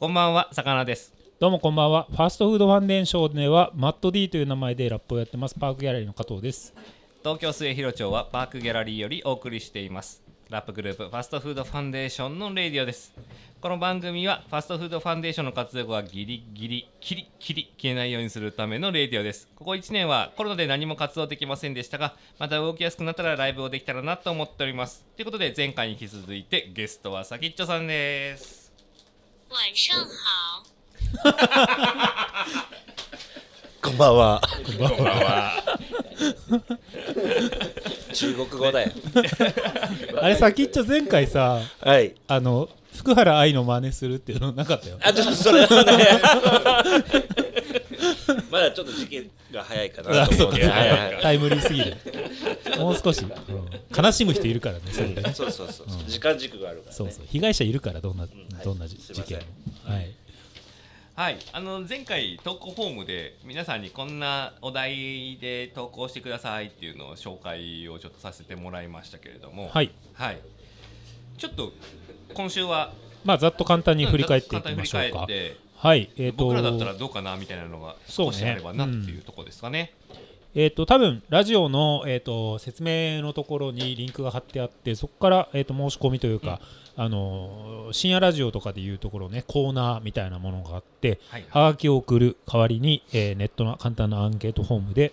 こんばんは、魚です。どうもこんばんは。ファストフードファンデーションでは、マット D という名前でラップをやってます、パークギャラリーの加藤です。東京末広町はパークギャラリーよりお送りしています。ラップグループファストフードファンデーションのレディオです。この番組はファストフードファンデーションの活動がギリギリキリキリ消えないようにするためのレディオです。ここ1年はコロナで何も活動できませんでしたが、また動きやすくなったらライブをできたらなと思っております。ということで前回に引き続いてゲストはさきっちょさんです。晚上好，こんばんは。こんばんは。中国語だよ。あれさ、きっちょ前回さ、はい。あの、福原愛の真似するっていうのなかったよ。あ、ちょっとそれはね。まだちょっと時期が早いかなあと思って。はいはいはいタイムリーすぎる。もう少し、うん悲しむ人いるからね、それでね。そうそうそう。時間軸があるからね。そうそう。被害者いるから、どんな、はいどんな事件も。はい。はい、あの前回投稿フォームで皆さんにこんなお題で投稿してくださいっていうのを紹介をちょっとさせてもらいましたけれども、はい。はい、ちょっと今週はまあ、ざっと簡単に振り返っていきましょうかはい。えっと、僕らだったらどうかなみたいなのが少しあればなっていうところですかね。えっ、と多分ラジオの、えー、と説明のところにリンクが貼ってあってそこから、えー、と申し込みというか、あのー深夜ラジオとかでいうところねコーナーみたいなものがあってはい、はがきを送る代わりに、えーネットの簡単なアンケートフォームで、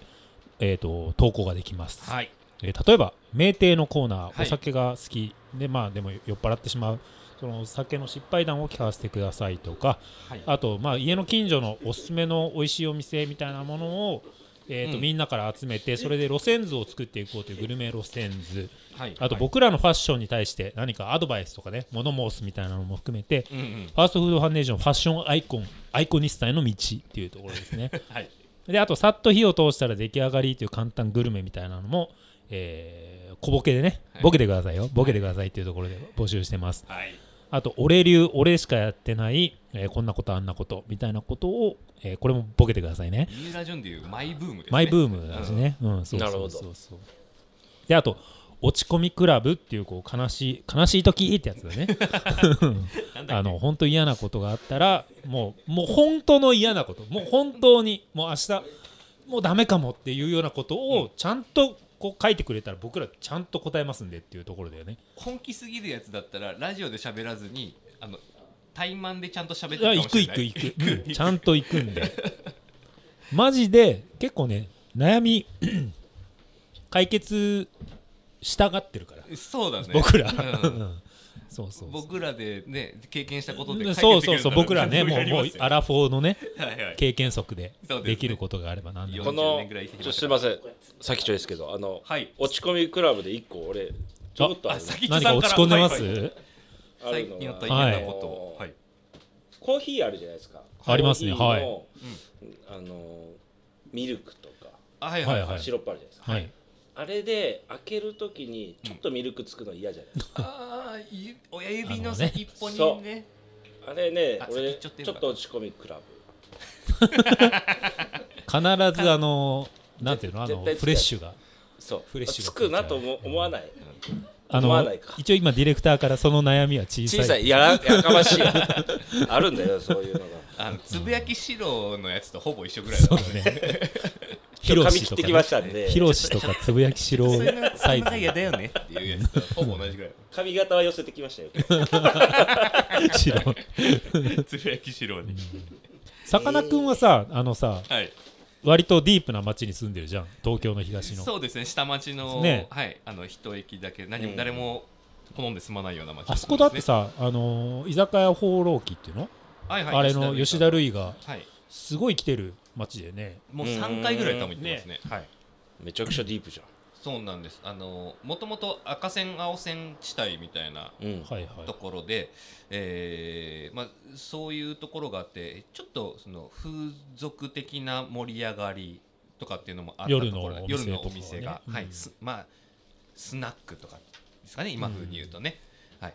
えー、と投稿ができます、はい、えー例えば名店のコーナー、はい。お酒が好きでまあでも酔っ払ってしまうそのお酒の失敗談を聞かせてくださいとかはい、あと、まあ、家の近所のおすすめの美味しいお店みたいなものを、えーとうん。みんなから集めてそれで路線図を作っていこうというグルメ路線図。はい、あと僕らのファッションに対して何かアドバイスとかね物申すみたいなのも含めてうんうん、ファーストフードファンデーションファッションアイコンアイコニスタへの道っていうところですね。はい、であとさっと火を通したら出来上がりという簡単グルメみたいなのも、えー小ボケでねはい。ボケてくださいよ。ボケてくださいっていうところで募集してます。はい、あと、俺流、俺しかやってない、えーこんなこと、あんなこと、みたいなことを、えーこれもボケてくださいね。ユーラジョンでいうマイブームですね。マイブームだしね。うん、そうそうなるほどそうそう。で、あと、落ち込みクラブっていう、こう、悲しい、悲しい時ってやつだね。あの、本当嫌なことがあったら、もう、もう本当の嫌なこと、もう本当に、もう明日、もうダメかもっていうようなことを、ちゃんと、こう書いてくれたら僕らちゃんと答えますんでっていうところだよね。本気すぎるやつだったらラジオで喋らずにあの対マンでちゃんと喋ってるかも行くしれない。行く行く、うんちゃんと行くんでマジで結構ね悩み 解決したがってるから、そうだね。僕ら、うんうん そうそうそう。僕らでね経験したことでそうそうそう僕らねもうもうアラフォーのねはいはい。経験則でできることがあれば何でもこ40のちょすいません。先ちょいですけど、あの、はい。落ち込みクラブで一個俺ちょっとある。何か落ち込んでます、はいはいあるの最近あったは嫌なこと。をははい。いコーヒーあるじゃないですか。ありますね。はい。あのミルクとかあはい。はいはいはい。シロップあるじゃないですか。はいあれで開けるときにちょっとミルクつくの嫌じゃないですか。ああゆ親指の先っぽにね。あれねあ、俺先っちちょっと落ち込みクラ必ずあのなんていうのあの絶対つくフレッシュが。ブ。そう。フレッシュがつくなと思思わない。あの思わないか。一応今ディレクターからその悩みは小さい。小さい、やらやかましい。あるんだよ、そういうのが。あのつぶやきしろのやつとほぼ一緒ぐらいだそうだねヒ今ロシとかね日髪切ってきましとかつぶやきしろサイズ。だよねっていうやつとほぼ同じぐらい髪型は寄せてきましたよ。しろつぶやきしろに。さかなクンはさあのさはい。割とディープな町に住んでるじゃん。東京の東の。そうですね下町のね。はい。あの一駅だけ。何もうん。誰も好んで住まないような町あそこだってさあのー居酒屋放浪記っていうの？はいはい。あれの吉田類がはい。すごい来てる町でね。もう3回ぐらい多分行ってますね。はい。めちゃくちゃディープじゃそうなんです。あのもともと赤線青線地帯みたいなんうん。はいはい。ところで、えーまあ、そういうところがあってちょっとその風俗的な盛り上がりとかっていうのもあったところで夜のお店とかはね。夜のお店が、うん。はい。すまあ、スナックとかですかね今風に言うとね、はい、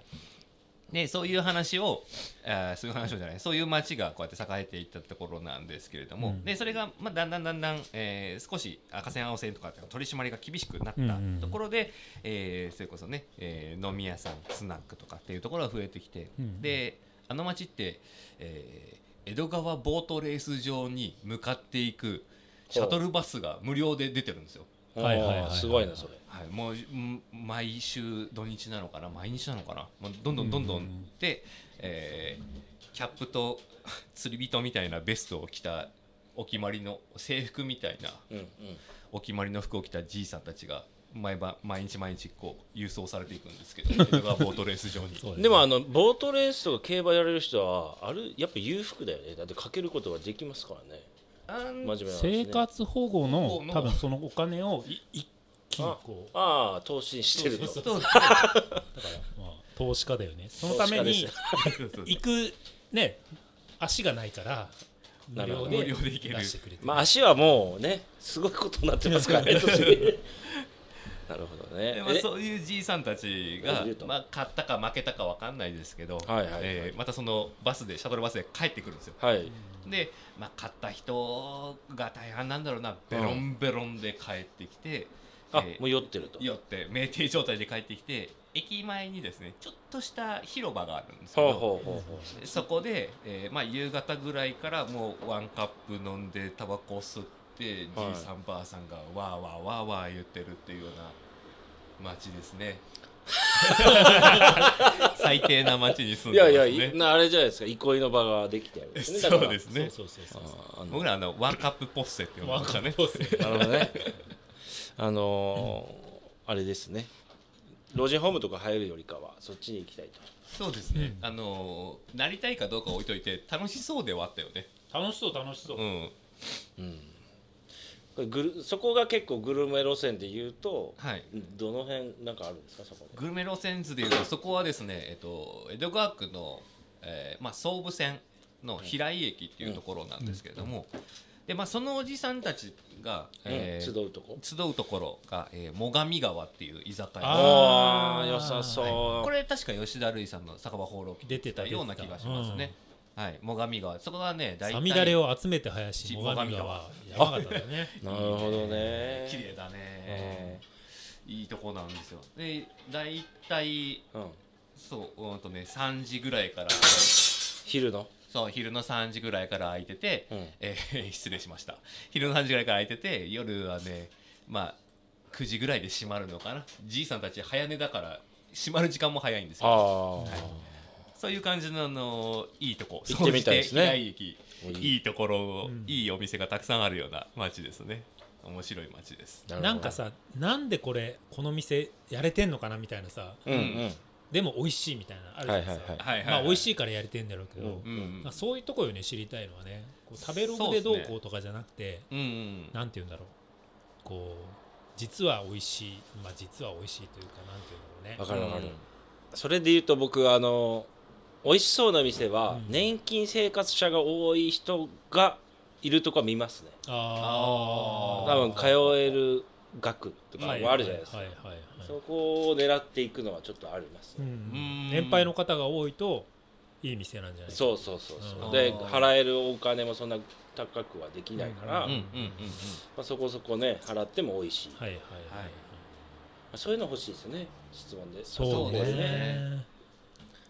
でそういう話をあーそういう話をじゃないそういう街がこうやって栄えていったところなんですけれども、うん。でそれが、まあ、だんだんだんだん、えー少し赤線青線とかって取り締まりが厳しくなったうんうんところで、えーそれこそね、えー飲み屋さんスナックとかっていうところが増えてきて、うん。であの町って、えー江戸川ボートレース場に向かっていくシャトルバスが無料で出てるんですよ。はいはいはいすごいなそれ。はい、もううん毎週土日なのかな？毎日なのかな？もうどんどんどんどん。で、えーキャップと 釣り人みたいなベストを着たお決まりの制服みたいなうんうん。お決まりの服を着たじいさんたちが毎晩毎日毎日こう郵送されていくんですけど ボートレース場に。そうねでもあのボートレースとか競馬やれる人はあるやっぱ裕福だよね。だってかけることができますからね生活保護の多分そのお金をい一気にこうああ投資してるとそうそうだからまあ投資家だよね。そのために行くね足がないから無なるほど。料で無料で行ける出してくれてる。まあ足はもうねすごいことになってますからね。年 なるほどね。でまあ、え？そういうじいさんたちがまあ、勝ったか負けたか分かんないですけど、はいはいはい。えーまたそのバスでシャトルバスで帰ってくるんですよ。はい。で、まあ、買った人が大半なんだろうな。ベロンベロンで帰ってきて、あえーもう酔ってると。酔って酩酊状態で帰ってきて駅前にですねちょっとした広場があるんですけどそこで、えーまあ、夕方ぐらいからもうワンカップ飲んでタバコ吸って、はい。じいさんばあさんがわーわーわーわー言ってるっていうような街ですね。最低な街に住んいやいやでますね。いなあれじゃないですか。憩いの場ができてるんですね。そうですね。そうそうそうそう。あーあの僕らあのワンカップポッセって呼んでましたねなるほどね。あのーあれですね。老人ホームとか入るよりかはそっちに行きたいと。そうですね、あのーなりたいかどうか置いといて楽しそうではあったよね。楽しそう楽しそう。うん。これグルそこが結構グルメ路線で言うとはい。どの辺なんかあるんですかそこで？グルメ路線図でいうとそこはですね、えっと、江戸川区の、えーまあ、総武線の平井駅っていうところなんですけれども、でまあ、そのおじさんたちが、えー集うとこ？集うところが、えー最上川っていう居酒屋。あーああ良さそう、これ確か吉田類さんの酒場放浪記出てたような気がしますね、はい最上川。そこがね大サミダレを集めて林最上川川。やばかったよね。なるほどね。綺麗だね。いいとこなんですよ。で大体うん、うんそううんとね3時ぐらいから。昼の？そう昼の3時ぐらいから空いてて、うん。えー 失礼しました。昼の3時ぐらいから空いてて夜はねまあ9時ぐらいで閉まるのかな。じいさんたち早寝だから閉まる時間も早いんですよ。ああ、そういう感じのあのいいとこ。行ってみたいですね。いい。いいところ、うん。いいお店がたくさんあるような街ですね。面白い街です。なんかさなんでこれこの店やれてんのかなみたいなさ。うんうん。でも美味しいみたいなのあるじゃないですか。はいはいはいまあ美味しいからやれてんだろうけど、うんうんまあ、そういうところよね知りたいのはねこう食べログでどうこうとかじゃなくて、うんうん。なんて言うんだろう。こう実は美味しい。まあ実は美味しいというかなんて言うんだろうね。わかるわかる、それで言うと僕あの美味しそうな店はうん。年金生活者が多い人がいるとこは見ますね。あ多分通える額とかもあるじゃないですか。はいはいはいはいそこを狙っていくのはちょっとありますうね、ん。ん。年配の方が多いといい店なんじゃないそうそうそうそう、うん。で払えるお金もそんな高くはできないから、そこそこね払っても美味しい、まはいはいはい。あそういうの欲しいですよね質問で。そうそうですねね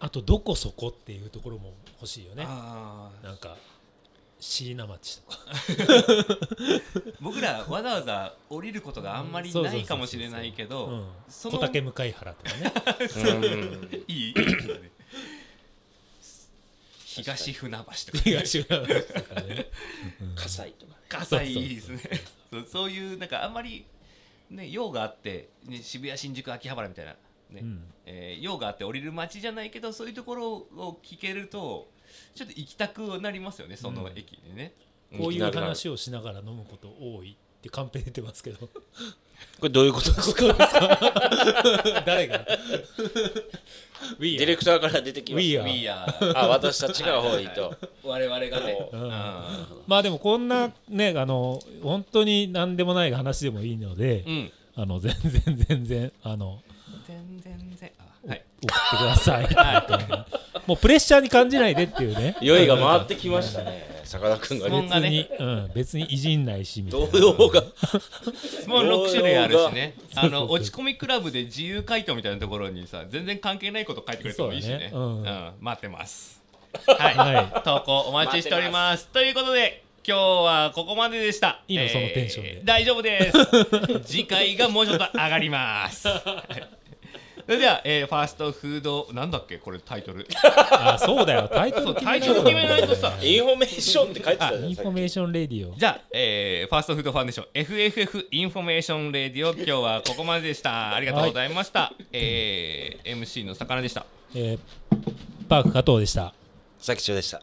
あとどこそこっていうところも欲しいよね。なんか椎名町とか。僕らわざわざ降りることがあんまりないかもしれないけど小竹向原とかね。うん。いい東船橋とか東浦和とかね。葛西とかね。葛西いいですね。そうそういうなんかあんまりね用があって、ね、渋谷新宿秋葉原みたいな、ね。うん。えー用があって降りる街じゃないけどそういうところを聞けるとちょっと行きたくなりますよねその駅でね、こういう話をしながら飲むこと多いってカンペ出てますけど。これどういうことですか？誰が？ディレクターから出てきまし We た are We are あ私たちが多いと。我々がね、う。うん。あまあでもこんなねあの本当に何でもない話でもいいのでー、うん。あの全然全然あの送ってください。もうプレッシャーに感じないでっていうね。酔いが回ってきましたね。坂田君が別に、うん、別にいじんないしみたいな。動揺が。質問6種類あるしね。あの落ち込みクラブで自由回答みたいなところにさ全然関係ないこと書いてくれてもいいしね。そうだね。うん。待ってます。はい、は投稿お待ちしております。ということで今日はここまででした。いいのそのテンションで。大丈夫です。次回がもうちょっと上がります それでは、えーファーストフードなんだっけ？これタイトル。あそうだよ。タイトル決めタイトル決めないとさ。インフォメーションって書いてたじゃんインフォメーションレディオ。じゃあ、えーファーストフードファンデーション FFF インフォメーションレディオ今日はここまででした。ありがとうございました、えー MC の魚でした。えーパーク加藤でした。さきちょでした